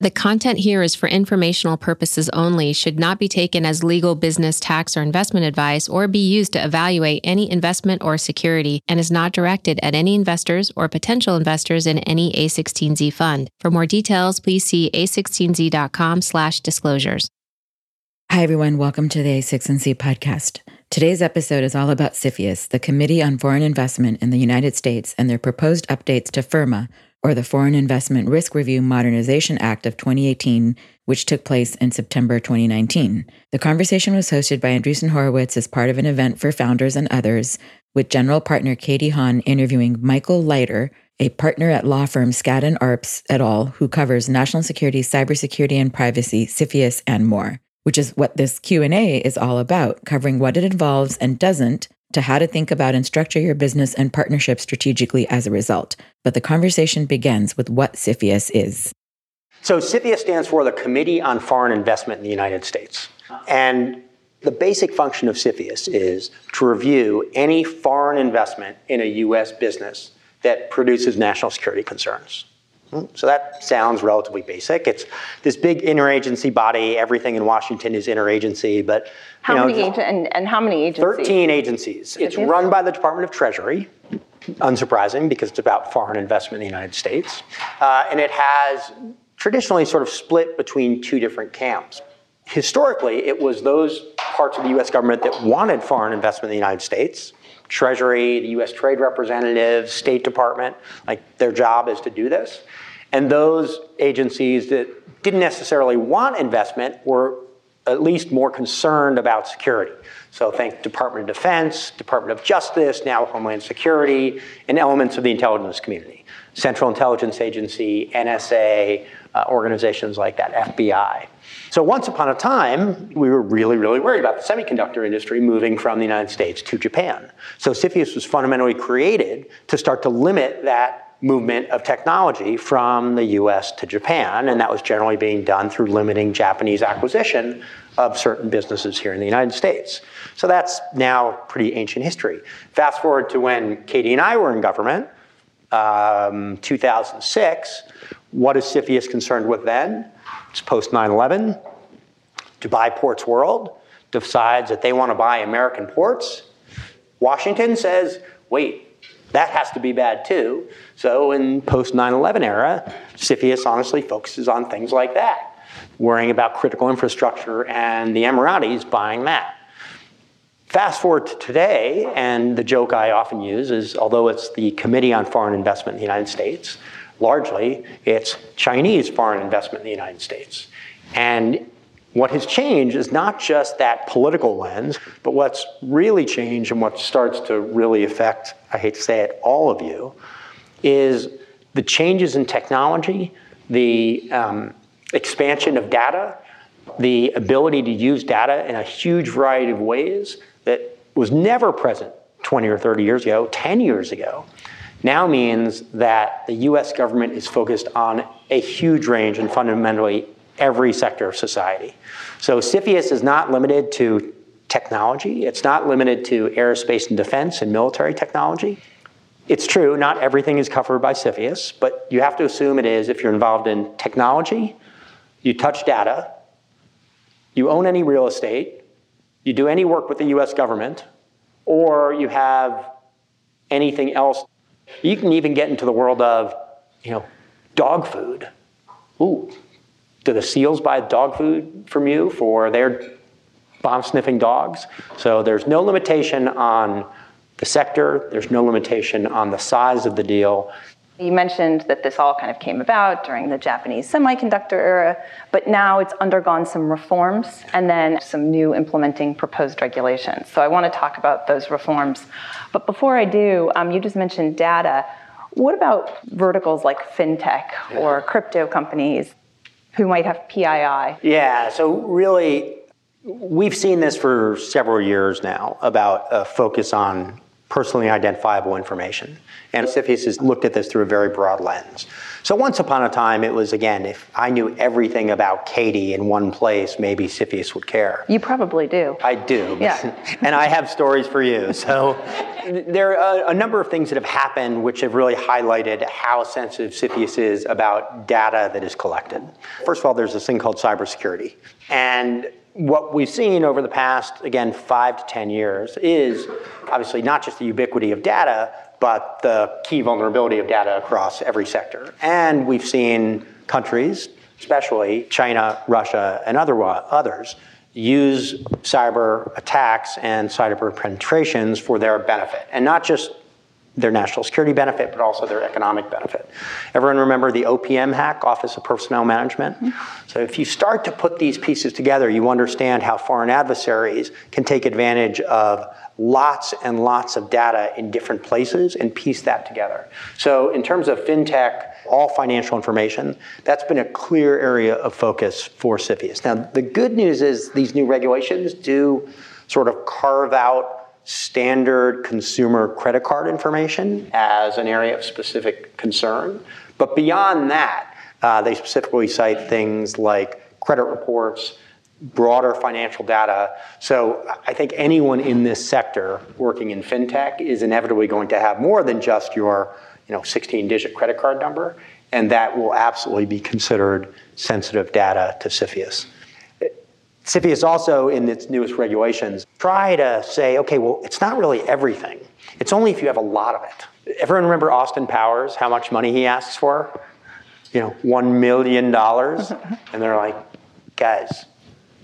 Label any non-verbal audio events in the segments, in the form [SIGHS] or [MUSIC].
The content here is for informational purposes only, should not be taken as legal, business, tax, or investment advice, or be used to evaluate any investment or security, and is not directed at any investors or potential investors in any A16Z fund. For more details, please see a16z.com slash disclosures. Hi, everyone. Welcome to the A16Z podcast. Today's episode is all about CFIUS, the Committee on Foreign Investment in the United States, and their proposed updates to FIRRMA, or the Foreign Investment Risk Review Modernization Act of 2018, which took place in September 2019. The conversation was hosted by Andreessen Horowitz as part of an event for founders and others, with general partner Katie Haun interviewing Michael Leiter, a partner at law firm Skadden Arps et al., who covers national security, cybersecurity and privacy, CFIUS, and more, which is what this Q&A is all about, covering what it involves and doesn't to how to think about and structure your business and partnership strategically as a result. But the conversation begins with what CFIUS is. So, CFIUS stands for the Committee on Foreign Investment in the United States. And the basic function of CFIUS is to review any foreign investment in a U.S. business that produces national security concerns. So that sounds relatively basic. It's this big interagency body. Everything in Washington is interagency, but how you know, many and, and how many agencies? Thirteen agencies. It's run by the Department of Treasury. Unsurprising because it's about foreign investment in the United States, uh, and it has traditionally sort of split between two different camps. Historically, it was those parts of the U.S. government that wanted foreign investment in the United States Treasury, the US Trade Representative, State Department, like their job is to do this. And those agencies that didn't necessarily want investment were at least more concerned about security. So think Department of Defense, Department of Justice, now Homeland Security, and elements of the intelligence community. Central Intelligence Agency, NSA, uh, organizations like that, FBI. So once upon a time, we were really, really worried about the semiconductor industry moving from the United States to Japan. So CFIUS was fundamentally created to start to limit that movement of technology from the US to Japan, and that was generally being done through limiting Japanese acquisition of certain businesses here in the United States. So that's now pretty ancient history. Fast forward to when Katie and I were in government, um, 2006. What is CFIUS concerned with then? It's post 9 11. Dubai Ports World decides that they want to buy American ports. Washington says, wait, that has to be bad too. So in post 9/11 era, CFIUS honestly focuses on things like that, worrying about critical infrastructure and the Emiratis buying that. Fast forward to today, and the joke I often use is although it's the Committee on Foreign Investment in the United States, largely it's Chinese foreign investment in the United States. And what has changed is not just that political lens, but what's really changed and what starts to really affect, I hate to say it, all of you, is the changes in technology, the um, expansion of data, the ability to use data in a huge variety of ways that was never present 20 or 30 years ago, 10 years ago, now means that the US government is focused on a huge range and fundamentally every sector of society. So CFIUS is not limited to technology. It's not limited to aerospace and defense and military technology. It's true, not everything is covered by CFIUS, but you have to assume it is if you're involved in technology, you touch data, you own any real estate, you do any work with the US government, or you have anything else. You can even get into the world of, you know, dog food. Ooh, do the SEALs buy dog food from you for their bomb sniffing dogs? So there's no limitation on the sector, there's no limitation on the size of the deal. You mentioned that this all kind of came about during the Japanese semiconductor era, but now it's undergone some reforms and then some new implementing proposed regulations. So I want to talk about those reforms. But before I do, um, you just mentioned data. What about verticals like fintech or crypto companies? who might have PII? Yeah, so really, we've seen this for several years now about a focus on personally identifiable information. And CFIUS has looked at this through a very broad lens. So once upon a time, it was again, if I knew everything about Katie in one place, maybe CFIUS would care. You probably do. I do. Yeah. [LAUGHS] and I have stories for you. So there are a number of things that have happened which have really highlighted how sensitive CFIUS is about data that is collected. First of all, there's this thing called cybersecurity. And what we've seen over the past, again, five to 10 years is obviously not just the ubiquity of data, but the key vulnerability of data across every sector. And we've seen countries, especially China, Russia, and other, others, use cyber attacks and cyber penetrations for their benefit. And not just their national security benefit, but also their economic benefit. Everyone remember the OPM hack, Office of Personnel Management? Mm-hmm. So if you start to put these pieces together, you understand how foreign adversaries can take advantage of lots and lots of data in different places and piece that together. So, in terms of fintech, all financial information, that's been a clear area of focus for CFIUS. Now, the good news is these new regulations do sort of carve out standard consumer credit card information as an area of specific concern. But beyond that, uh, they specifically cite things like credit reports, broader financial data. So I think anyone in this sector working in fintech is inevitably going to have more than just your you know, 16-digit credit card number, and that will absolutely be considered sensitive data to CFIUS. CFIUS also, in its newest regulations, try to say, okay, well, it's not really everything. It's only if you have a lot of it. Everyone remember Austin Powers, how much money he asks for? You know, $1 million. [LAUGHS] and they're like, guys,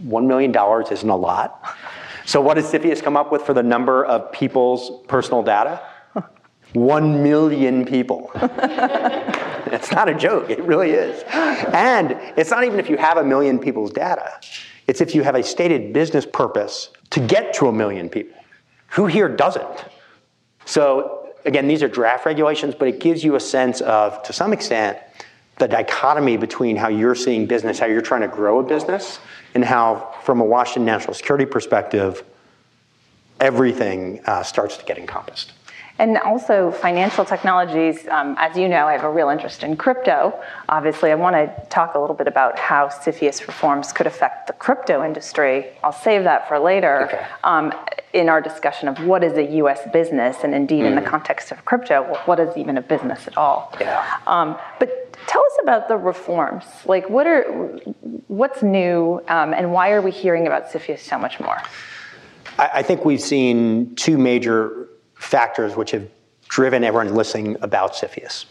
$1 million isn't a lot. So what does CFIUS come up with for the number of people's personal data? [LAUGHS] 1 million people. [LAUGHS] it's not a joke, it really is. And it's not even if you have a million people's data, it's if you have a stated business purpose to get to a million people. Who here doesn't? So, again, these are draft regulations, but it gives you a sense of, to some extent, the dichotomy between how you're seeing business, how you're trying to grow a business, and how, from a Washington national security perspective, everything uh, starts to get encompassed. And also financial technologies, um, as you know, I have a real interest in crypto. Obviously, I want to talk a little bit about how CFIUS reforms could affect the crypto industry. I'll save that for later okay. um, in our discussion of what is a U.S. business, and indeed mm. in the mm. context of crypto, what is even a business at all? Yeah. Um, but tell us about the reforms. Like, what are what's new, um, and why are we hearing about CFIUS so much more? I, I think we've seen two major factors which have driven everyone listening about CFIUS.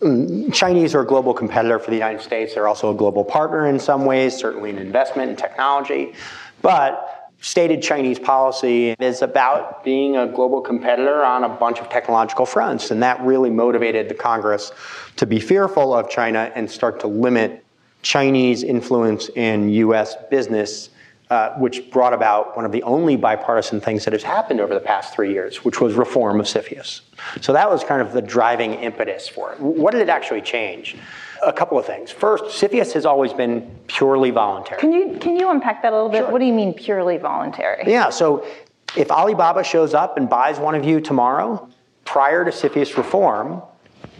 Mm, Chinese are a global competitor for the United States. They're also a global partner in some ways, certainly in investment and technology. But stated Chinese policy is about being a global competitor on a bunch of technological fronts. And that really motivated the Congress to be fearful of China and start to limit Chinese influence in US business uh, which brought about one of the only bipartisan things that has happened over the past three years, which was reform of CFIUS. So that was kind of the driving impetus for it. What did it actually change? A couple of things. First, CFIUS has always been purely voluntary. Can you can you unpack that a little bit? Sure. What do you mean purely voluntary? Yeah. So if Alibaba shows up and buys one of you tomorrow, prior to CFIUS reform,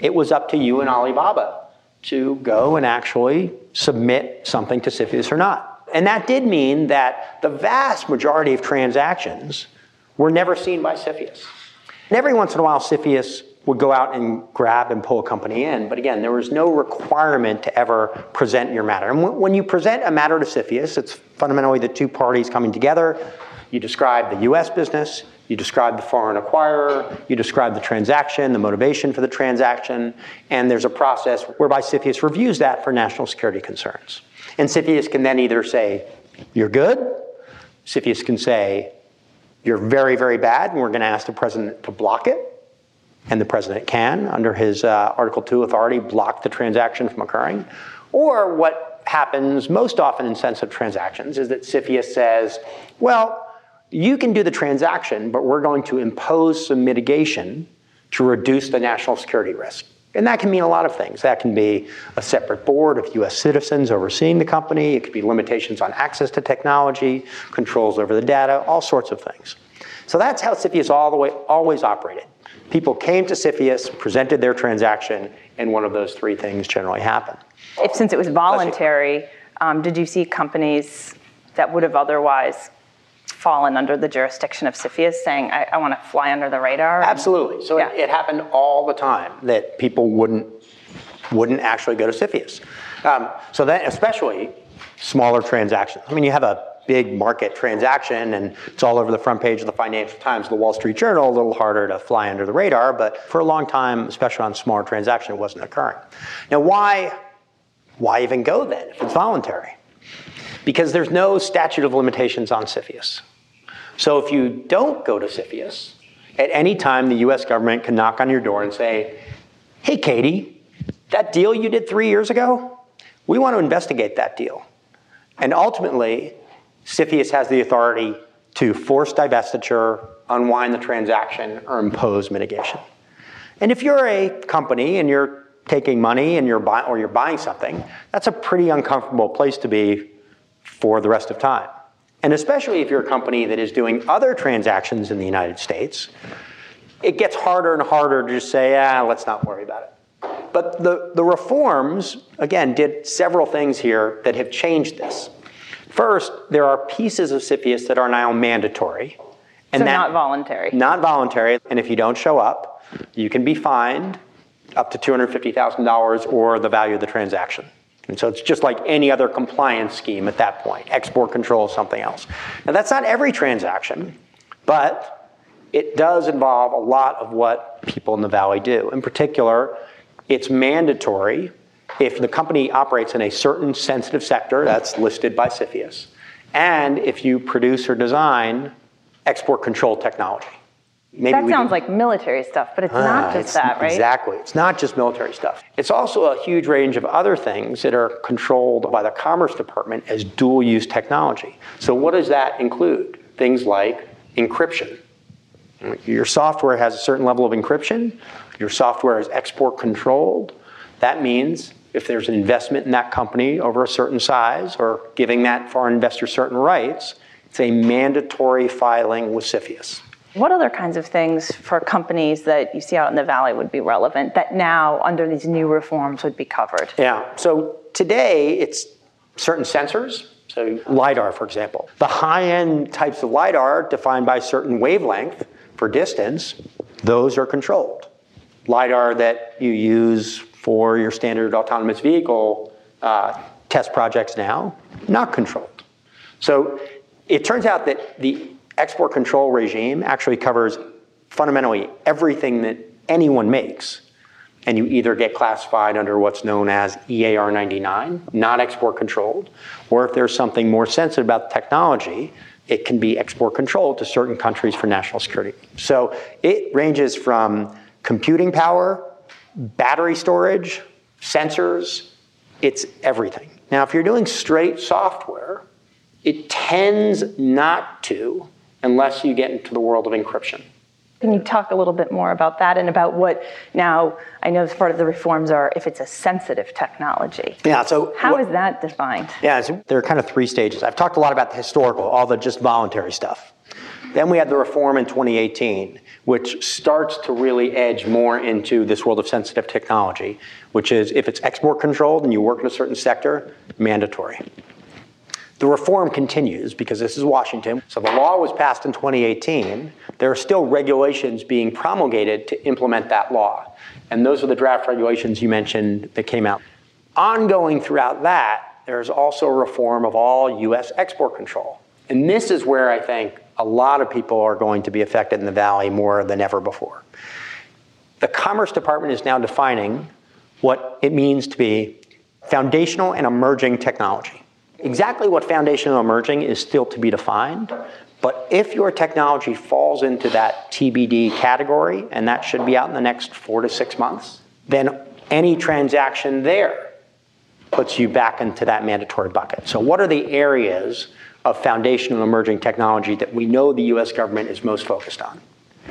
it was up to you and Alibaba to go and actually submit something to CFIUS or not. And that did mean that the vast majority of transactions were never seen by CFIUS. And every once in a while, CFIUS would go out and grab and pull a company in. But again, there was no requirement to ever present your matter. And when you present a matter to CFIUS, it's fundamentally the two parties coming together. You describe the US business, you describe the foreign acquirer, you describe the transaction, the motivation for the transaction, and there's a process whereby CFIUS reviews that for national security concerns. And CFIUS can then either say, you're good, CFIUS can say, you're very, very bad, and we're going to ask the president to block it. And the president can, under his uh, Article 2 authority, block the transaction from occurring. Or what happens most often in sensitive transactions is that CFIUS says, well, you can do the transaction, but we're going to impose some mitigation to reduce the national security risk. And that can mean a lot of things. That can be a separate board of US citizens overseeing the company. It could be limitations on access to technology, controls over the data, all sorts of things. So that's how CFIUS all the way always operated. People came to CFIUS, presented their transaction, and one of those three things generally happened. If since it was voluntary, um, did you see companies that would have otherwise fallen under the jurisdiction of CFIUS saying, I, I want to fly under the radar? Absolutely. So Yeah. it, it happened all the time that people wouldn't wouldn't actually go to CFIUS. Um, so then, especially smaller transactions. I mean, you have a big market transaction and it's all over the front page of the Financial Times, the Wall Street Journal, a little harder to fly under the radar, but for a long time, especially on smaller transactions, it wasn't occurring. Now, why, why even go then if it's voluntary? Because there's no statute of limitations on CFIUS. So if you don't go to CFIUS, at any time the US government can knock on your door and say, hey, Katie, that deal you did three years ago, we want to investigate that deal. And ultimately, CFIUS has the authority to force divestiture, unwind the transaction, or impose mitigation. And if you're a company and you're taking money and you're buy- or you're buying something, that's a pretty uncomfortable place to be for the rest of time. And especially if you're a company that is doing other transactions in the United States, it gets harder and harder to just say, ah, let's not worry about it. But the, the reforms, again, did several things here that have changed this. First, there are pieces of CFIUS that are now mandatory. And So that- not voluntary. Not voluntary, and if you don't show up, you can be fined up to $250,000 or the value of the transaction. And so it's just like any other compliance scheme at that point. Export control something else. Now that's not every transaction, but it does involve a lot of what people in the valley do. In particular, it's mandatory if the company operates in a certain sensitive sector that's listed by CFIUS, and if you produce or design export control technology. Maybe That sounds like military stuff, but it's Ah, not it's- just that, right? Exactly. It's not just military stuff. It's also a huge range of other things that are controlled by the Commerce Department as dual use technology. So, what does that include? Things like encryption. Your software has a certain level of encryption, your software is export controlled. That means if there's an investment in that company over a certain size or giving that foreign investor certain rights, it's a mandatory filing with CFIUS. What other kinds of things for companies that you see out in the valley would be relevant that now, under these new reforms, would be covered? Yeah. So today it's certain sensors. So LiDAR, for example. The high-end types of LiDAR defined by certain wavelength for distance, those are controlled. LiDAR that you use for your standard autonomous vehicle uh, test projects now, not controlled. So it turns out that the export control regime actually covers fundamentally everything that anyone makes. And you either get classified under what's known as EAR 99, not export controlled, or if there's something more sensitive about the technology, it can be export controlled to certain countries for national security. So it ranges from computing power, battery storage, sensors, it's everything. Now, if you're doing straight software, it tends not to unless you get into the world of encryption. Can you talk a little bit more about that and about what now I know as part of the reforms are if it's a sensitive technology? Yeah, so How what- is that defined? Yeah, so there are kind of three stages. I've talked a lot about the historical, all the just voluntary stuff. Then we had the reform in 2018, which starts to really edge more into this world of sensitive technology, which is if it's export controlled and you work in a certain sector, mandatory. The reform continues because this is Washington. So the law was passed in 2018. There are still regulations being promulgated to implement that law. And those are the draft regulations you mentioned that came out. Ongoing throughout that, there's also reform of all US export control. And this is where I think a lot of people are going to be affected in the Valley more than ever before. The Commerce Department is now defining what it means to be foundational and emerging technology. Exactly what foundational emerging is still to be defined, but if your technology falls into that TBD category, and that should be out in the next four to six months, then any transaction there puts you back into that mandatory bucket. So, what are the areas of foundational emerging technology that we know the US government is most focused on?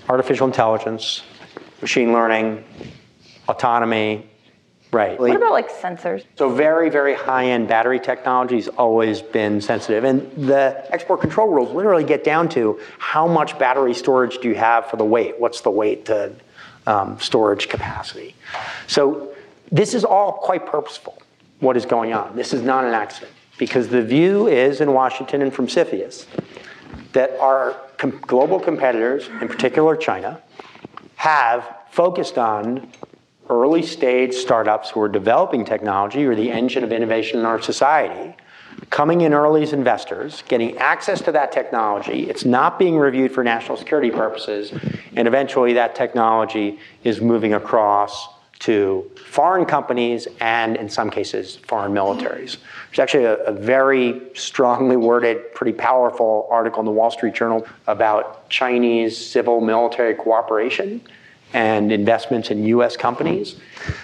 Artificial intelligence, machine learning, autonomy, Right. What about like sensors? So very, very high-end battery technology has always been sensitive. And the export control rules literally get down to how much battery storage do you have for the weight? What's the weight to um, storage capacity? So this is all quite purposeful, what is going on. This is not an accident. Because the view is in Washington and from CFIUS that our com- global competitors, in particular China, have focused on early stage startups who are developing technology or the engine of innovation in our society, coming in early as investors, getting access to that technology. It's not being reviewed for national security purposes, and eventually that technology is moving across to foreign companies and, in some cases, foreign militaries. There's actually a, a, very strongly worded, pretty powerful article in the Wall Street Journal about Chinese civil military cooperation and investments in US companies.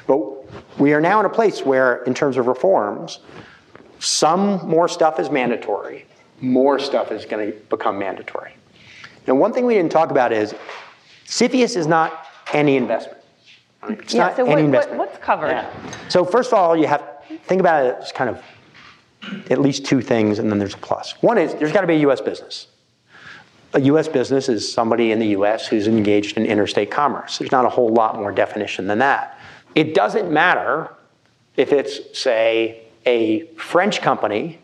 But we are now in a place where, in terms of reforms, some more stuff is mandatory, more stuff is going to become mandatory. Now, one thing we didn't talk about is CFIUS is not any investment. It's yeah, so what, what, what's covered? Yeah. So first of all, you have think about it as kind of at least two things, and then there's a plus. One is there's got to be a U.S. business a US business is somebody in the US who's engaged in interstate commerce. There's not a whole lot more definition than that. It doesn't matter if it's, say, a French company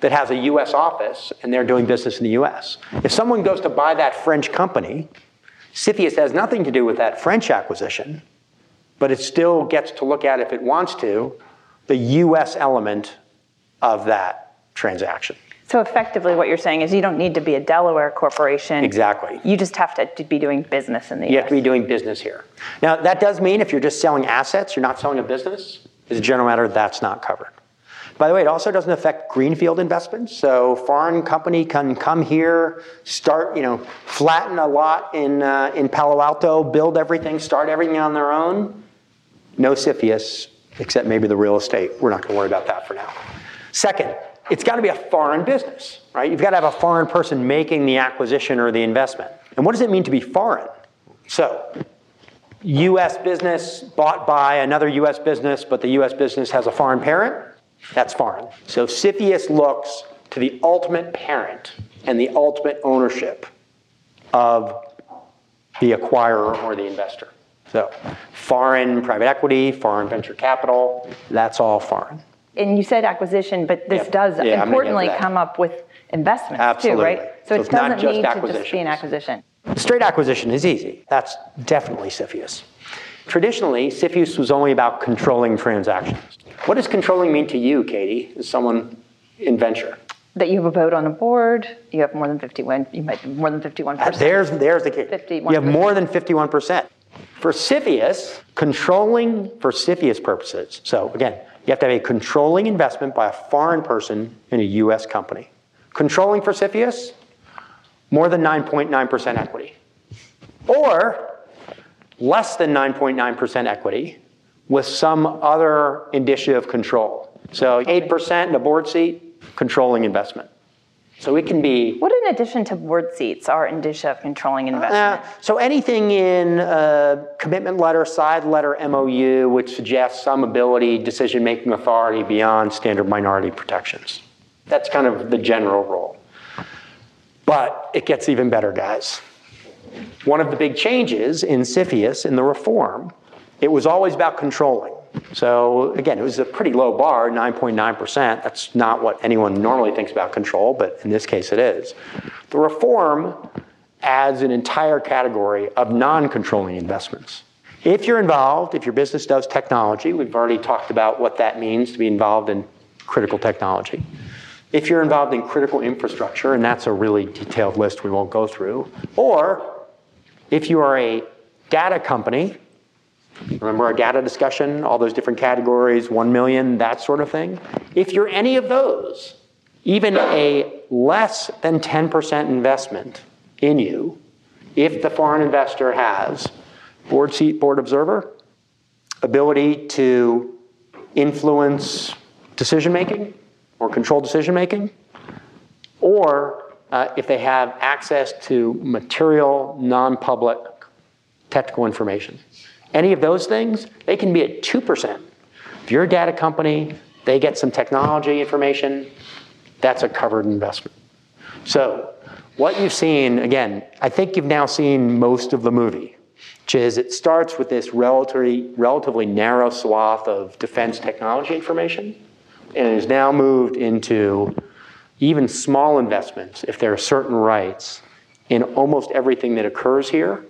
that has a US office and they're doing business in the US. If someone goes to buy that French company, CFIUS has nothing to do with that French acquisition, but it still gets to look at, if it wants to, the US element of that transaction. So effectively, what you're saying is you don't need to be a Delaware corporation. Exactly. You just have to be doing business in the You US. have to be doing business here. Now, that does mean if you're just selling assets, you're not selling a business. As a general matter, that's not covered. By the way, it also doesn't affect greenfield investments. So foreign company can come here, start, you know, flatten a lot in, uh, in Palo Alto, build everything, start everything on their own. No CFIUS, except maybe the real estate. We're not going to worry about that for now. Second, it's got to be a foreign business, right? You've got to have a foreign person making the acquisition or the investment. And what does it mean to be foreign? So, US business bought by another US business, but the US business has a foreign parent, that's foreign. So CFIUS looks to the ultimate parent and the ultimate ownership of the acquirer or the investor. So foreign private equity, foreign venture capital, that's all foreign and you said acquisition, but this does yeah, importantly come up with investments Absolutely. too, right? So, so it doesn't need to just be an acquisition. Straight acquisition is easy. That's definitely CFIUS. Traditionally, CFIUS was only about controlling transactions. What does controlling mean to you, Katie, as someone in venture? That you have a vote on a board, you have more than 51, you might more than 51%. There's, there's the key. You have more than 51%. For CFIUS, controlling for CFIUS purposes, so again, you have to have a controlling investment by a foreign person in a US company. Controlling for CFIUS, more than 9.9% equity. Or less than 9.9% equity with some other indicia of control. So 8% in a board seat, controlling investment. So it can be. What, in addition to board seats, are indicia of controlling investment? Uh, so anything in a commitment letter, side letter, MOU, which suggests some ability, decision making authority beyond standard minority protections. That's kind of the general rule. But it gets even better, guys. One of the big changes in CFIUS, in the reform, it was always about controlling. So again, it was a pretty low bar, 9.9%. That's not what anyone normally thinks about control, but in this case it is. The reform adds an entire category of non-controlling investments. If you're involved, if your business does technology, we've already talked about what that means to be involved in critical technology. If you're involved in critical infrastructure, and that's a really detailed list we won't go through, or if you are a data company Remember our data discussion, all those different categories, 1 million, that sort of thing? If you're any of those, even a less than 10% investment in you, if the foreign investor has board seat, board observer, ability to influence decision making or control decision making, or uh, if they have access to material, non public technical information any of those things, they can be at 2%. If you're a data company, they get some technology information, that's a covered investment. So, what you've seen, again, I think you've now seen most of the movie, which is it starts with this relatively, relatively narrow swath of defense technology information, and it is now moved into even small investments, if there are certain rights, in almost everything that occurs here.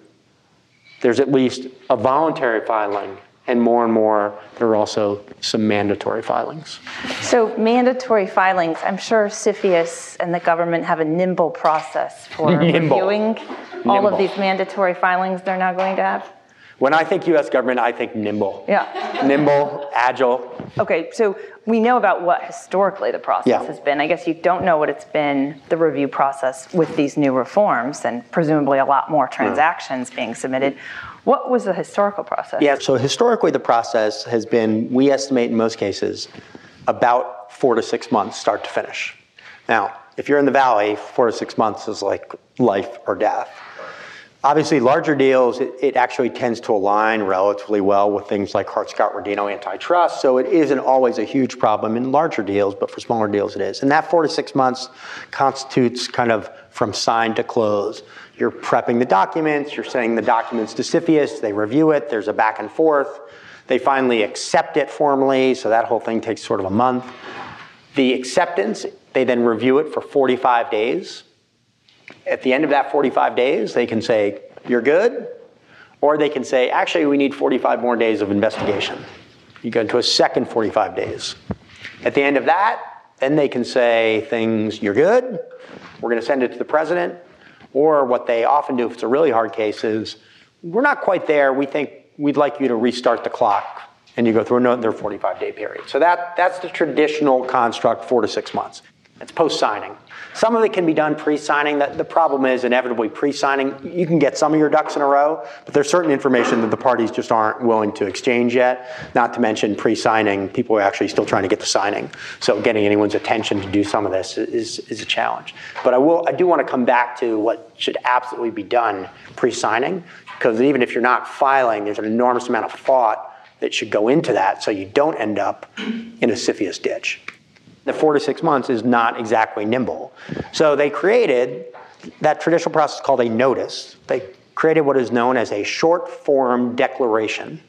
There's at least a voluntary filing and more and more, there are also some mandatory filings. So, mandatory filings, I'm sure CFIUS and the government have a nimble process for [LAUGHS] nimble. reviewing all nimble. of these mandatory filings they're now going to have? When I think US government, I think nimble. Yeah. [LAUGHS] nimble, agile. Okay, so we know about what historically the process yeah. has been. I guess you don't know what it's been, the review process with these new reforms and presumably a lot more transactions mm. being submitted. What was the historical process? Yeah, so historically, the process has been, we estimate in most cases, about four to six months start to finish. Now, if you're in the valley, four to six months is like life or death. Obviously, larger deals, it, it actually tends to align relatively well with things like Hart-Scott-Rodino antitrust, so it isn't always a huge problem in larger deals, but for smaller deals it is. And that four to six months constitutes kind of from sign to close. You're prepping the documents, you're sending the documents to CFIUS, they review it, there's a back and forth. They finally accept it formally, so that whole thing takes sort of a month. The acceptance, they then review it for 45 days. At the end of that 45 days, they can say, you're good, or they can say, actually, we need 45 more days of investigation. You go into a second 45 days. At the end of that, then they can say things, you're good, we're going to send it to the president, or what they often do if it's a really hard case is, we're not quite there. We think we'd like you to restart the clock. And you go through another 45 day period. So that, that's the traditional construct, four to six months. It's post signing. Some of it can be done pre-signing. The problem is inevitably pre-signing. You can get some of your ducks in a row, but there's certain information that the parties just aren't willing to exchange yet. Not to mention pre-signing, people are actually still trying to get the signing. So getting anyone's attention to do some of this is, is a challenge. But I will, I do want to come back to what should absolutely be done pre-signing, because even if you're not filing, there's an enormous amount of thought that should go into that so you don't end up in a CFIUS ditch the four to six months is not exactly nimble. So they created that traditional process called a notice. They created what is known as a short form declaration.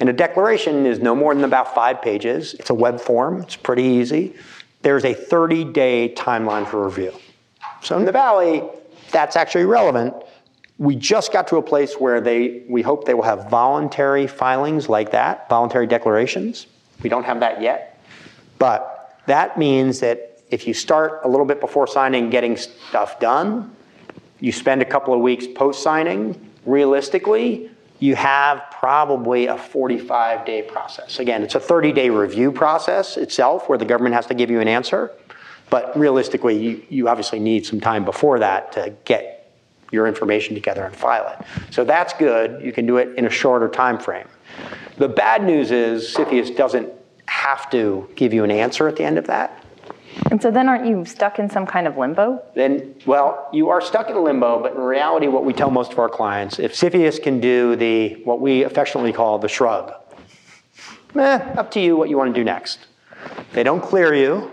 And a declaration is no more than about five pages. It's a web form, it's pretty easy. There's a 30 day timeline for review. So in the Valley, that's actually relevant. We just got to a place where they, we hope they will have voluntary filings like that, voluntary declarations. We don't have that yet. But that means that if you start a little bit before signing getting stuff done, you spend a couple of weeks post signing, realistically, you have probably a 45 day process. Again, it's a 30 day review process itself where the government has to give you an answer. But realistically, you, you obviously need some time before that to get your information together and file it. So that's good. You can do it in a shorter time frame. The bad news is CFIUS doesn't have to give you an answer at the end of that. And so then aren't you stuck in some kind of limbo? Then, well, you are stuck in limbo, but in reality, what we tell most of our clients, if CFIUS can do the, what we affectionately call the shrug, eh, up to you what you want to do next. They don't clear you.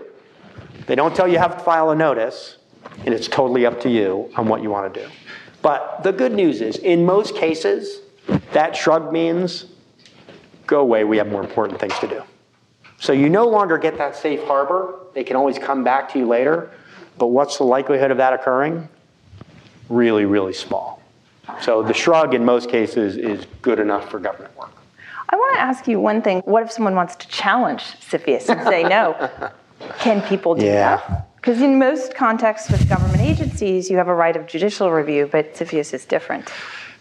They don't tell you have to file a notice, and it's totally up to you on what you want to do. But the good news is, in most cases, that shrug means go away, we have more important things to do. So you no longer get that safe harbor. They can always come back to you later. But what's the likelihood of that occurring? Really, really small. So the shrug in most cases is good enough for government work. I want to ask you one thing. What if someone wants to challenge CFIUS and say no? Can people do yeah. that? Because in most contexts with government agencies, you have a right of judicial review, but CFIUS is different.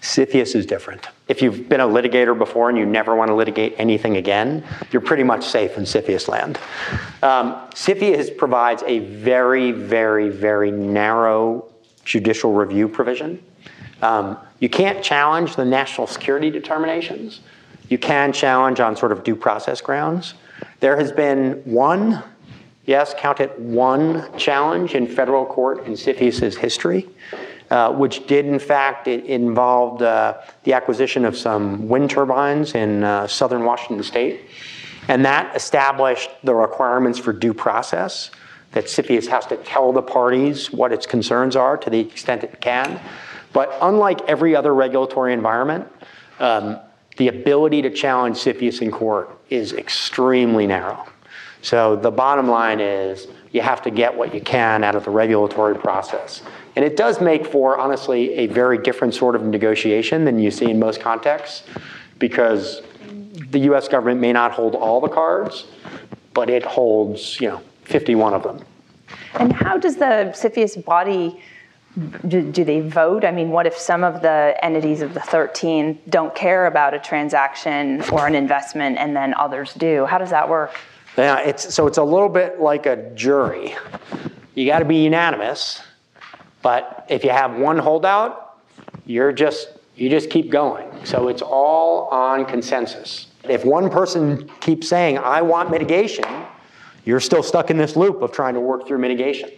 CFIUS is different. If you've been a litigator before and you never want to litigate anything again, you're pretty much safe in CFIUS land. Um, provides a very, very, very narrow judicial review provision. Um, you can't challenge the national security determinations. You can challenge on sort of due process grounds. There has been one, yes, count it one challenge in federal court in CFIUS's history. Uh, which did, in fact, it involved uh, the acquisition of some wind turbines in uh, southern Washington state. And that established the requirements for due process that CFIUS has to tell the parties what its concerns are to the extent it can. But unlike every other regulatory environment, um, the ability to challenge CFIUS in court is extremely narrow. So the bottom line is you have to get what you can out of the regulatory process. And it does make for, honestly, a very different sort of negotiation than you see in most contexts because the US government may not hold all the cards, but it holds, you know, 51 of them. And how does the CFIUS body do, do, they vote? I mean, what if some of the entities of the 13 don't care about a transaction or an investment and then others do? How does that work? Yeah, it's, so it's a little bit like a jury. You got to be unanimous, but if you have one holdout, you're just you just keep going. So it's all on consensus. If one person keeps saying, "I want mitigation," you're still stuck in this loop of trying to work through mitigation.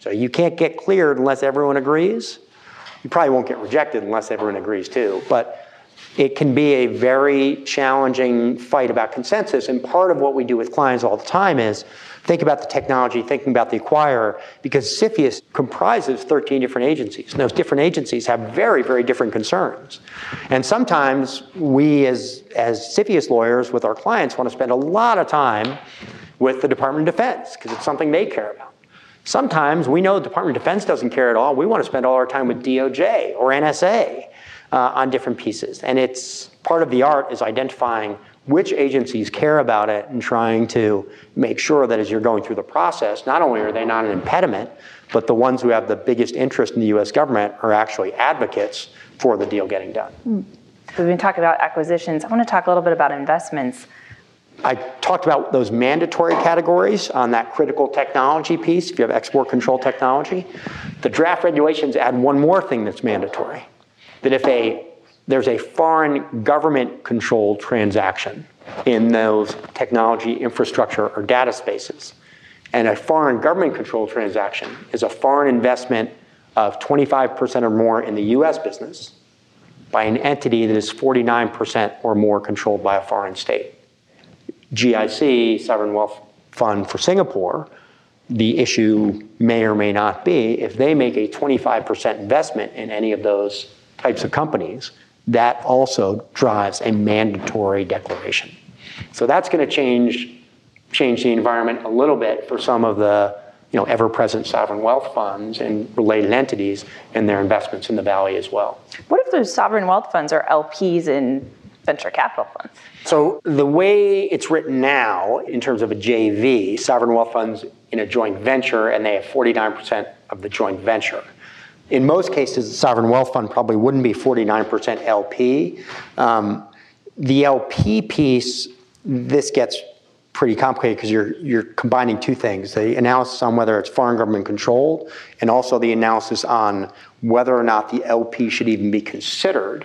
So you can't get cleared unless everyone agrees. You probably won't get rejected unless everyone agrees too. But it can be a very challenging fight about consensus. And part of what we do with clients all the time is think about the technology, thinking about the acquirer, because CFIUS comprises 13 different agencies. And those different agencies have very, very different concerns. And sometimes we, as, as CFIUS lawyers with our clients, want to spend a lot of time with the Department of Defense because it's something they care about. Sometimes we know the Department of Defense doesn't care at all. We want to spend all our time with DOJ or NSA uh, on different pieces. And it's part of the art is identifying which agencies care about it and trying to make sure that as you're going through the process, not only are they not an impediment, but the ones who have the biggest interest in the US government are actually advocates for the deal getting done. We've been talking about acquisitions. I want to talk a little bit about investments. I talked about those mandatory categories on that critical technology piece, if you have export control technology. The draft regulations add one more thing that's mandatory that if a, there's a foreign government controlled transaction in those technology infrastructure or data spaces, and a foreign government controlled transaction is a foreign investment of 25% or more in the US business by an entity that is 49% or more controlled by a foreign state. GIC, Sovereign Wealth Fund for Singapore, the issue may or may not be if they make a 25% investment in any of those types of companies, that also drives a mandatory declaration. So that's going to change change the environment a little bit for some of the you know, ever-present sovereign wealth funds and related entities and their investments in the valley as well. What if those sovereign wealth funds are LPs in venture capital funds? So the way it's written now, in terms of a JV, sovereign wealth funds in a joint venture, and they have 49% of the joint venture. In most cases, the sovereign wealth fund probably wouldn't be 49% LP. Um, the LP piece, this gets pretty complicated because you're, you're combining two things the analysis on whether it's foreign government controlled, and also the analysis on whether or not the LP should even be considered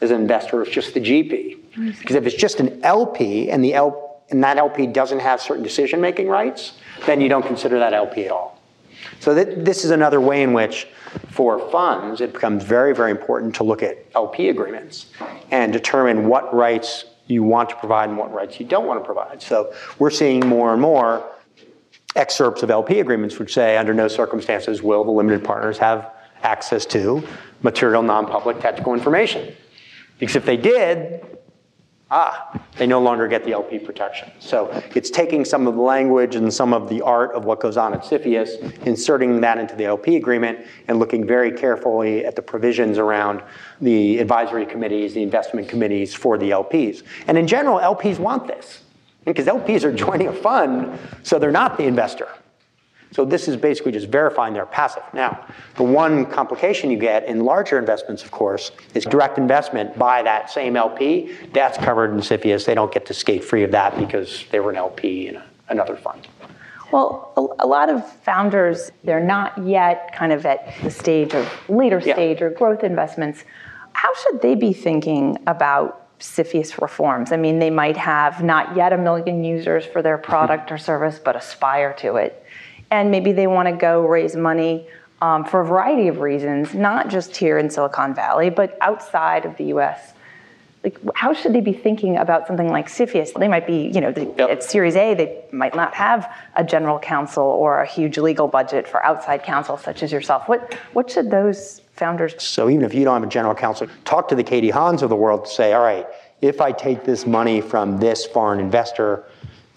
as an investor, it's just the GP. Because if it's just an LP and the L, and that LP doesn't have certain decision making rights, then you don't consider that LP at all. So th- this is another way in which, for funds, it becomes very, very important to look at LP agreements and determine what rights you want to provide and what rights you don't want to provide. So we're seeing more and more excerpts of LP agreements which say, under no circumstances will the limited partners have access to material non-public technical information. Because if they did, ah, they no longer get the LP protection. So it's taking some of the language and some of the art of what goes on at CFIUS, inserting that into the LP agreement, and looking very carefully at the provisions around the advisory committees, the investment committees for the LPs. And in general, LPs want this, because LPs are joining a fund, so they're not the investor. So this is basically just verifying they're passive. Now, the one complication you get in larger investments, of course, is direct investment by that same LP. That's covered in CFIUS. They don't get to skate free of that because they were an LP in a, another fund. Well, a, a, lot of founders, they're not yet kind of at the stage of later stage yeah. or growth investments. How should they be thinking about CFIUS reforms? I mean, they might have not yet a million users for their product or service, but aspire to it and maybe they want to go raise money um, for a variety of reasons, not just here in Silicon Valley, but outside of the US. Like, how should they be thinking about something like CFIUS? They might be, you know, they, yep. at Series A, they might not have a general counsel or a huge legal budget for outside counsel, such as yourself. What, what should those founders? So even if you don't have a general counsel, talk to the Katie Hauns of the world to say, all right, if I take this money from this foreign investor,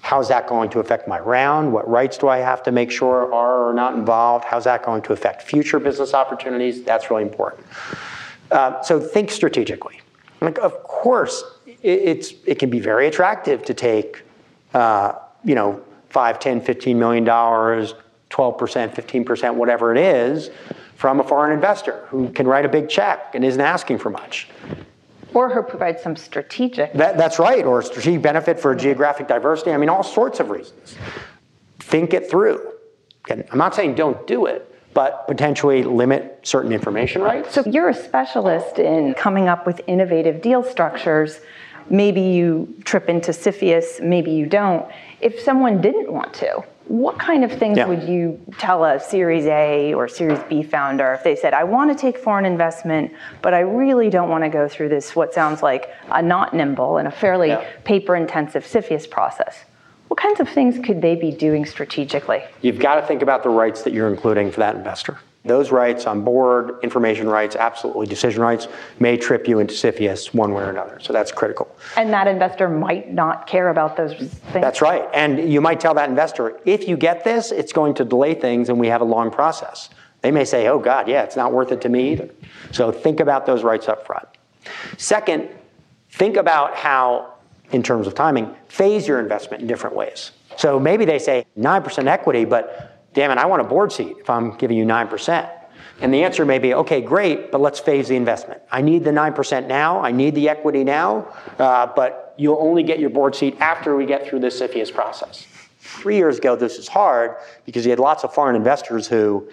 how's that going to affect my round? What rights do I have to make sure are or not involved? How's that going to affect future business opportunities? That's really important. Uh, so think strategically. Like, of course, it, it's, it can be very attractive to take, uh, you know, 5, 10, 15 million dollars, 12%, 15%, whatever it is, from a foreign investor who can write a big check and isn't asking for much. Or who provides some strategic. That, that's right, or strategic benefit for geographic diversity. I mean, all sorts of reasons. Think it through. And I'm not saying don't do it, but potentially limit certain information rights. So you're a specialist in coming up with innovative deal structures. Maybe you trip into CFIUS, maybe you don't. If someone didn't want to, what kind of things yeah. would you tell a Series A or Series B founder if they said, I want to take foreign investment, but I really don't want to go through this, what sounds like a not nimble and a fairly yeah. paper intensive CFIUS process? What kinds of things could they be doing strategically? You've got to think about the rights that you're including for that investor. Those rights on board, information rights, absolutely decision rights, may trip you into CFIUS one way or another. So that's critical. And that investor might not care about those things. That's right. And you might tell that investor, if you get this, it's going to delay things and we have a long process. They may say, oh God, yeah, it's not worth it to me either. So think about those rights up front. Second, think about how in terms of timing, phase your investment in different ways. So maybe they say 9% equity, but damn it, I want a board seat if I'm giving you 9%. And the answer may be, okay, great, but let's phase the investment. I need the 9% now, I need the equity now, uh, but you'll only get your board seat after we get through this CFIUS process. Three years ago, this was hard because you had lots of foreign investors who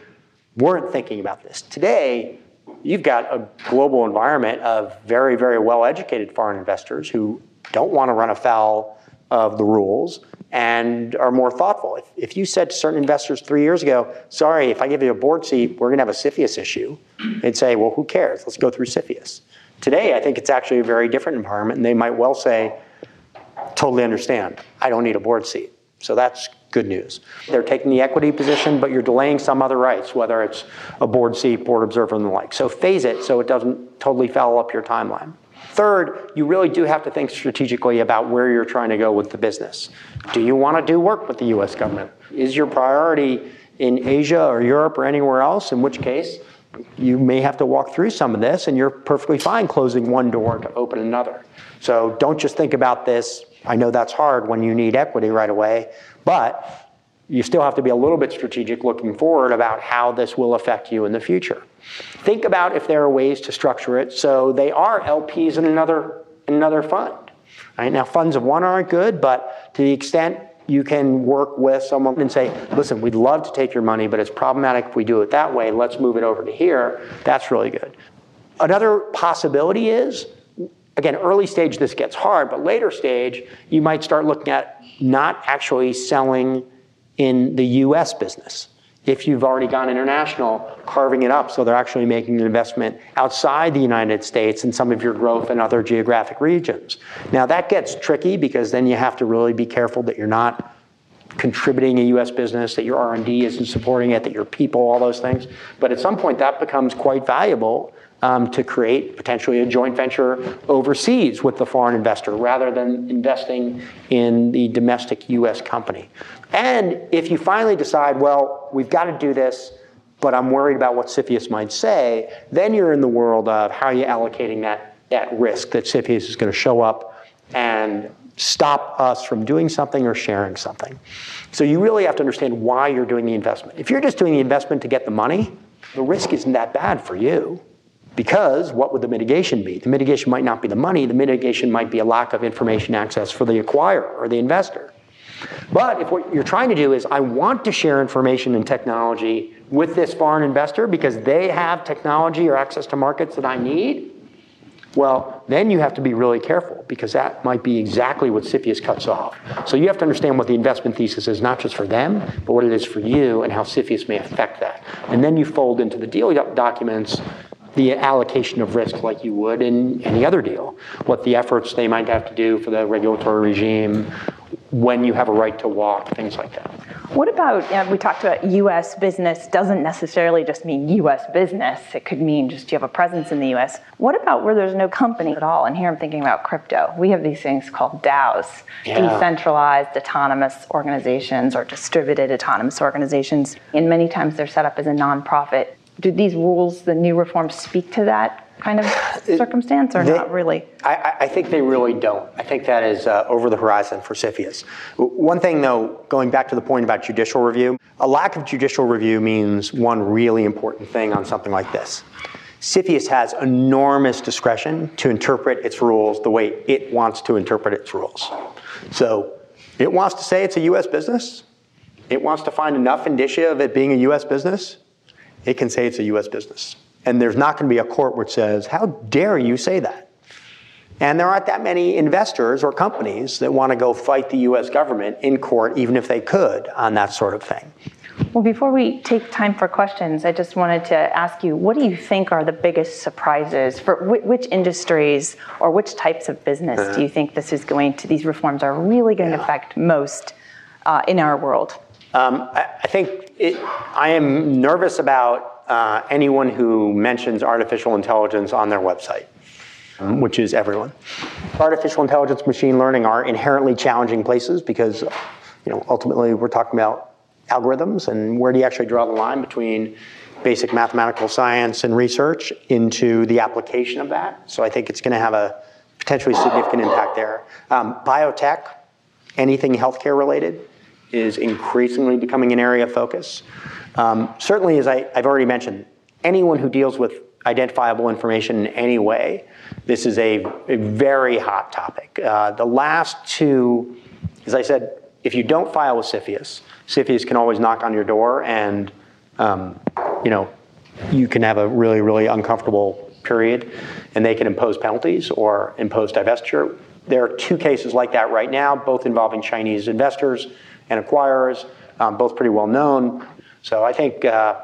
weren't thinking about this. Today, you've got a global environment of very, very well educated foreign investors who don't want to run afoul of the rules and are more thoughtful. If, if you said to certain investors three years ago, sorry, if I give you a board seat, we're going to have a CFIUS issue, they'd say, well, who cares? Let's go through CFIUS. Today, I think it's actually a very different environment, and they might well say, totally understand, I don't need a board seat. So that's good news. They're taking the equity position, but you're delaying some other rights, whether it's a board seat, board observer, and the like. So phase it so it doesn't totally foul up your timeline. Third, you really do have to think strategically about where you're trying to go with the business. Do you want to do work with the US government? Is your priority in Asia or Europe or anywhere else? In which case, you may have to walk through some of this and you're perfectly fine closing one door to open another. So don't just think about this. I know that's hard when you need equity right away, but you still have to be a little bit strategic looking forward about how this will affect you in the future. Think about if there are ways to structure it so they are LPs in another, another fund. Right? Now, funds of one aren't good, but to the extent you can work with someone and say, listen, we'd love to take your money, but it's problematic if we do it that way. Let's move it over to here. That's really good. Another possibility is, again, early stage this gets hard, but later stage, you might start looking at not actually selling in the US business. If you've already gone international, carving it up so they're actually making an investment outside the United States and some of your growth in other geographic regions. Now that gets tricky because then you have to really be careful that you're not contributing a US business, that your R&D isn't supporting it, that your people, all those things. But at some point that becomes quite valuable um, to create potentially a joint venture overseas with the foreign investor rather than investing in the domestic US company. And if you finally decide, well, we've got to do this, but I'm worried about what CFIUS might say, then you're in the world of how are you allocating that, that risk that CFIUS is going to show up and stop us from doing something or sharing something. So you really have to understand why you're doing the investment. If you're just doing the investment to get the money, the risk isn't that bad for you. Because what would the mitigation be? The mitigation might not be the money, the mitigation might be a lack of information access for the acquirer or the investor. But if what you're trying to do is, I want to share information and technology with this foreign investor because they have technology or access to markets that I need, Well, then you have to be really careful because that might be exactly what CFIUS cuts off. So you have to understand what the investment thesis is, not just for them, but what it is for you and how CFIUS may affect that. And then you fold into the deal documents the allocation of risk like you would in any other deal, what the efforts they might have to do for the regulatory regime, when you have a right to walk, things like that. What about, you know, we talked about US business doesn't necessarily just mean US business. It could mean just you have a presence in the US. What about where there's no company at all? And here I'm thinking about crypto. We have these things called DAOs, yeah. decentralized autonomous organizations or distributed autonomous organizations. And many times they're set up as a nonprofit. Do these rules, the new reforms, speak to that kind of [SIGHS] circumstance or they, not really? I, I, think they really don't. I think that is uh, over the horizon for CFIUS. One thing, though, going back to the point about judicial review, a lack of judicial review means one really important thing on something like this. CFIUS has enormous discretion to interpret its rules the way it wants to interpret its rules. So it wants to say it's a US business. It wants to find enough indicia of it being a US business. It can say it's a US business. And there's not going to be a court which says, How dare you say that? And there aren't that many investors or companies that want to go fight the US government in court, even if they could, on that sort of thing. Well, before we take time for questions, I just wanted to ask you what do you think are the biggest surprises for which industries or which types of business uh, do you think this is going to, these reforms are really going yeah. to affect most uh, in our world? Um, I, I, think it, I am nervous about uh, anyone who mentions artificial intelligence on their website, um, which is everyone. Artificial intelligence, machine learning are inherently challenging places because, you know, ultimately we're talking about algorithms and where do you actually draw the line between basic mathematical science and research into the application of that. So I think it's going to have a potentially significant impact there. Um, biotech, anything healthcare related, is increasingly becoming an area of focus. Um, certainly, as I, have already mentioned, anyone who deals with identifiable information in any way, this is a, a very hot topic. Uh, the last two, as I said, if you don't file with CFIUS, CFIUS can always knock on your door and, um, you know, you can have a really, really uncomfortable period and they can impose penalties or impose divestiture. There are two cases like that right now, both involving Chinese investors and acquirers, um, both pretty well known. So I think, uh,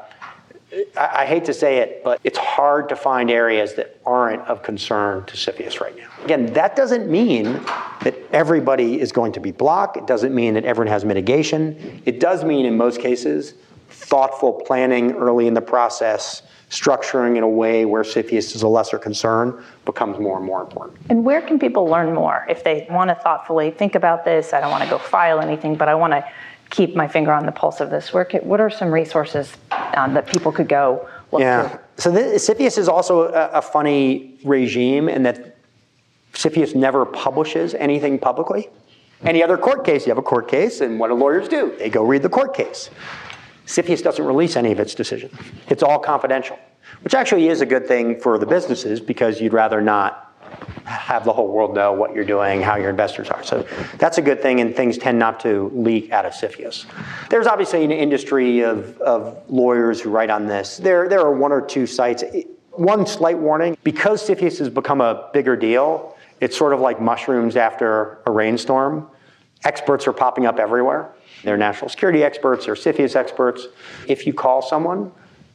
I, I, hate to say it, but it's hard to find areas that aren't of concern to CFIUS right now. Again, that doesn't mean that everybody is going to be blocked. It doesn't mean that everyone has mitigation. It does mean, in most cases, thoughtful planning early in the process, structuring in a way where CFIUS is a lesser concern becomes more and more important. And where can people learn more if they want to thoughtfully think about this? I don't want to go file anything, but I want to keep my finger on the pulse of this work. What are some resources um, that people could go look yeah. So CFIUS is also a, a funny regime in that CFIUS never publishes anything publicly. Any other court case, you have a court case, and what do lawyers do? They go read the court case. CFIUS doesn't release any of its decisions. It's all confidential, which actually is a good thing for the businesses because you'd rather not have the whole world know what you're doing, how your investors are. So that's a good thing, and things tend not to leak out of CFIUS. There's obviously an industry of, of lawyers who write on this. There, there are one or two sites. One slight warning because CFIUS has become a bigger deal, it's sort of like mushrooms after a rainstorm. Experts are popping up everywhere. They're national security experts, they're CFIUS experts. If you call someone,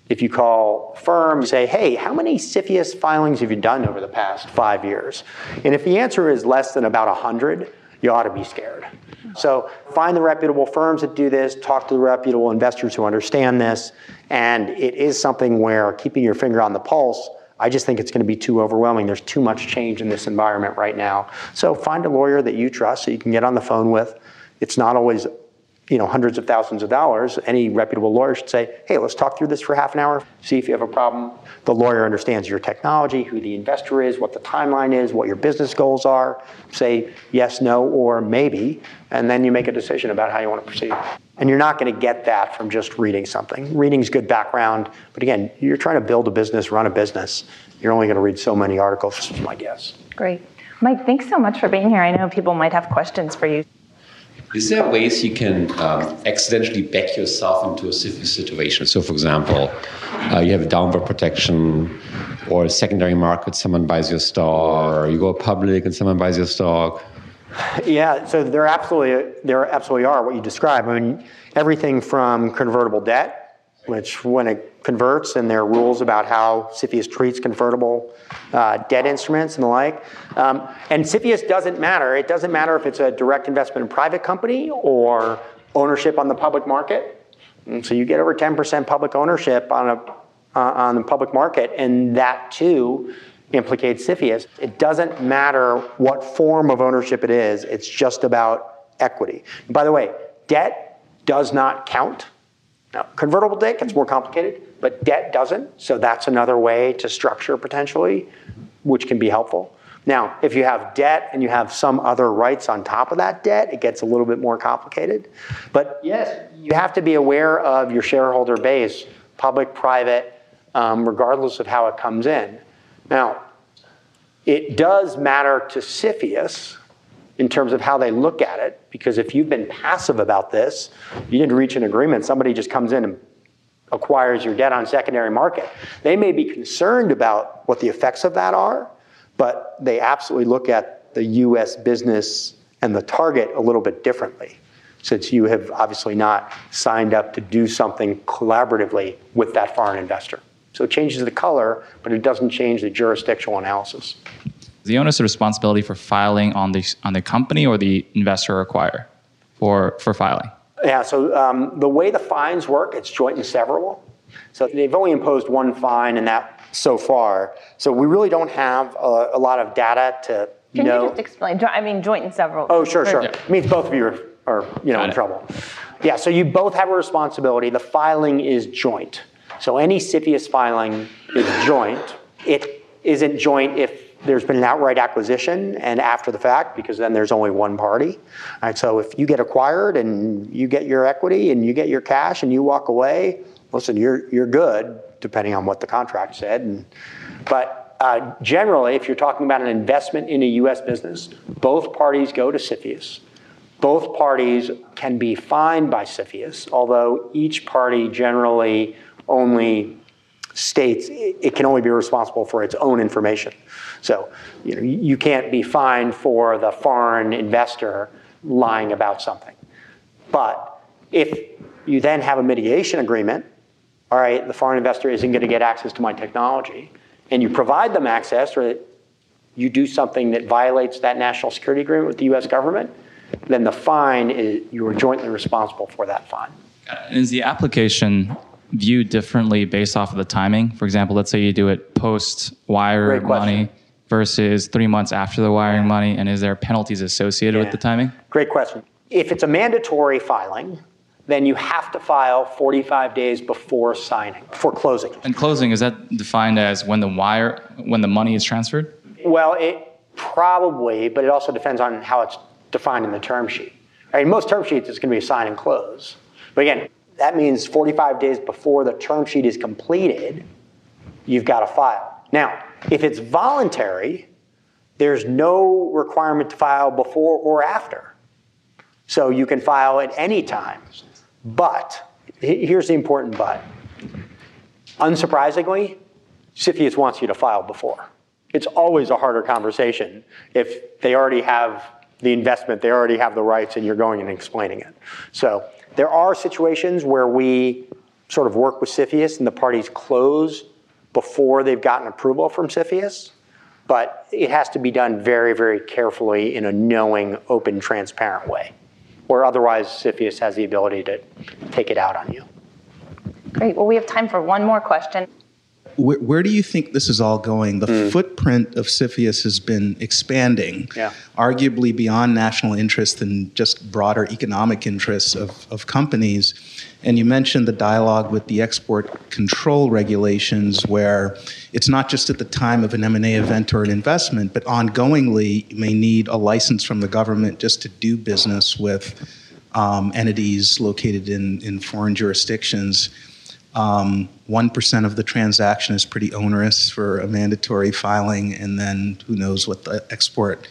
if you call firm, say, hey, how many CFIUS filings have you done over the past five years? And if the answer is less than about 100, you ought to be scared. So find the reputable firms that do this, talk to the reputable investors who understand this, and it is something where keeping your finger on the pulse, I just think it's going to be too overwhelming. There's too much change in this environment right now. So find a lawyer that you trust so you can get on the phone with. It's not always you know, hundreds of thousands of dollars, any reputable lawyer should say, hey, let's talk through this for half an hour, see if you have a problem. The lawyer understands your technology, who the investor is, what the timeline is, what your business goals are. Say yes, no, or maybe, and then you make a decision about how you want to proceed. And you're not going to get that from just reading something. Reading's good background, but again, you're trying to build a business, run a business. You're only going to read so many articles, is my guess. Great. Mike, thanks so much for being here. I know people might have questions for you. Is there ways you can um, accidentally back yourself into a situation? So, for example, uh, you have downward protection or a secondary market, someone buys your stock, or you go public and someone buys your stock. Yeah, so there absolutely there absolutely are what you describe. I mean, everything from convertible debt, which when it converts, and there are rules about how CFIUS treats convertible uh, debt instruments and the like. Um, and CFIUS doesn't matter. It doesn't matter if it's a direct investment in private company or ownership on the public market. And so you get over 10% public ownership on a uh, on the public market, and that too implicates CFIUS. It doesn't matter what form of ownership it is, it's just about equity. And by the way, debt does not count. Now, convertible debt gets more complicated, but debt doesn't, so that's another way to structure potentially, which can be helpful. Now, if you have debt and you have some other rights on top of that debt, it gets a little bit more complicated. But yes, you have to be aware of your shareholder base, public, private, um, regardless of how it comes in. Now, it does matter to CFIUS in terms of how they look at it, because if you've been passive about this, you didn't reach an agreement, somebody just comes in and acquires your debt on secondary market. They may be concerned about what the effects of that are, but they absolutely look at the US business and the target a little bit differently, since you have obviously not signed up to do something collaboratively with that foreign investor. So it changes the color, but it doesn't change the jurisdictional analysis. The onus of responsibility for filing on the, on the company or the investor or acquirer for, for filing? Yeah, so um, the way the fines work, it's joint and severable. So they've only imposed one fine and that so far. So we really don't have a, a lot of data to Can know. you just explain? I mean, joint and several. Oh, sure, sure. Yeah. It means both of you are, are you know, Got in it. trouble. Yeah, so you both have a responsibility. The filing is joint. So any CFIUS filing is joint. It isn't joint if there's been an outright acquisition and after the fact, because then there's only one party. Right, so if you get acquired and you get your equity and you get your cash and you walk away, listen, you're, you're good, depending on what the contract said. And, but uh, generally, if you're talking about an investment in a US business, both parties go to CFIUS. Both parties can be fined by CFIUS, although each party generally only states it can only be responsible for its own information. So, you know, you can't be fined for the foreign investor lying about something. But if you then have a mitigation agreement, all right, the foreign investor isn't going to get access to my technology, and you provide them access or you do something that violates that national security agreement with the US government, then the fine is you are jointly responsible for that fine. Is the application viewed differently based off of the timing? For example, let's say you do it post wire money versus three months after the wiring money, and is there penalties associated Yeah. with the timing? Great question. If it's a mandatory filing, then you have to file 45 days before signing, before closing. And closing is that defined as when the wire when the money is transferred? Well, it probably, but it also depends on how it's defined in the term sheet. I mean, most term sheets it's going to be sign and close. But again, that means 45 days before the term sheet is completed, you've got to file. Now, if it's voluntary, there's no requirement to file before or after. So you can file at any time. But here's the important but. Unsurprisingly, CFIUS wants you to file before. It's always a harder conversation if they already have the investment, they already have the rights, and you're going and explaining it. So there are situations where we sort of work with CFIUS and the parties close before they've gotten approval from CFIUS, but it has to be done very, very carefully in a knowing, open, transparent way, or otherwise CFIUS has the ability to take it out on you. Great. Well, we have time for one more question. Where, where do you think this is all going? The footprint of CFIUS has been expanding, Yeah. arguably beyond national interest and just broader economic interests of, of companies. And you mentioned the dialogue with the export control regulations, where it's not just at the time of an M&A event or an investment, but ongoingly you may need a license from the government just to do business with um, entities located in, in foreign jurisdictions. Um, 1% of the transaction is pretty onerous for a mandatory filing, and then who knows what the export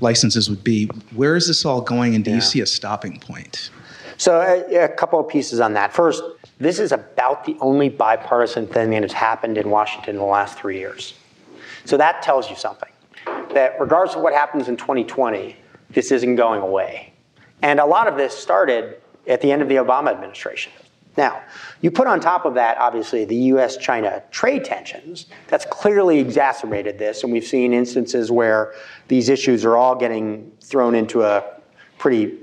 licenses would be. Where is this all going, and do Yeah. you see a stopping point? So, a, a couple of pieces on that. First, this is about the only bipartisan thing that has happened in Washington in the last three years. So, that tells you something that regardless of what happens in 2020, this isn't going away. And a lot of this started at the end of the Obama administration. Now, you put on top of that, obviously, the US China trade tensions. That's clearly exacerbated this, and we've seen instances where these issues are all getting thrown into a pretty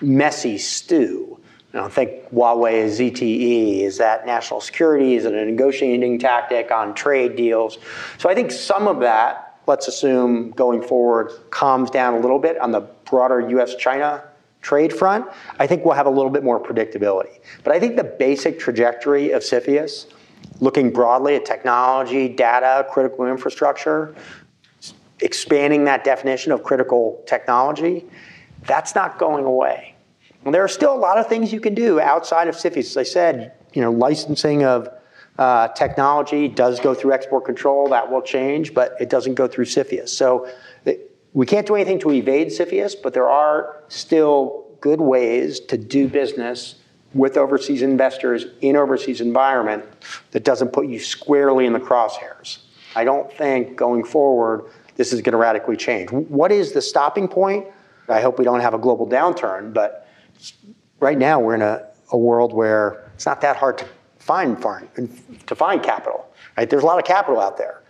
messy stew. You know, think Huawei is ZTE. Is that national security? Is it a negotiating tactic on trade deals? So I think some of that, let's assume going forward, calms down a little bit on the broader US China trade front. I think we'll have a little bit more predictability. But I think the basic trajectory of CFIUS, looking broadly at technology, data, critical infrastructure, expanding that definition of critical technology, that's not going away. And there are still a lot of things you can do outside of CFIUS. As I said, you know, licensing of uh, technology does go through export control. That will change, but it doesn't go through CFIUS. So we can't do anything to evade CFIUS, but there are still good ways to do business with overseas investors in overseas environment that doesn't put you squarely in the crosshairs. I don't think going forward this is going to radically change. What is the stopping point? I hope we don't have a global downturn, but right now we're in a, a world where it's not that hard to find foreign to find capital. Right? There's a lot of capital out there.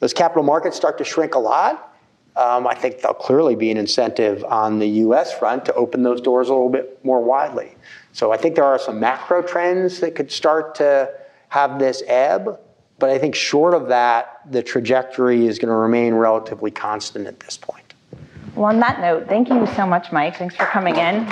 Those capital markets start to shrink a lot. Um, I think there'll clearly be an incentive on the U.S. front to open those doors a little bit more widely. So I think there are some macro trends that could start to have this ebb, but I think short of that, the trajectory is going to remain relatively constant at this point. Well, on that note, thank you so much, Mike. Thanks for coming in.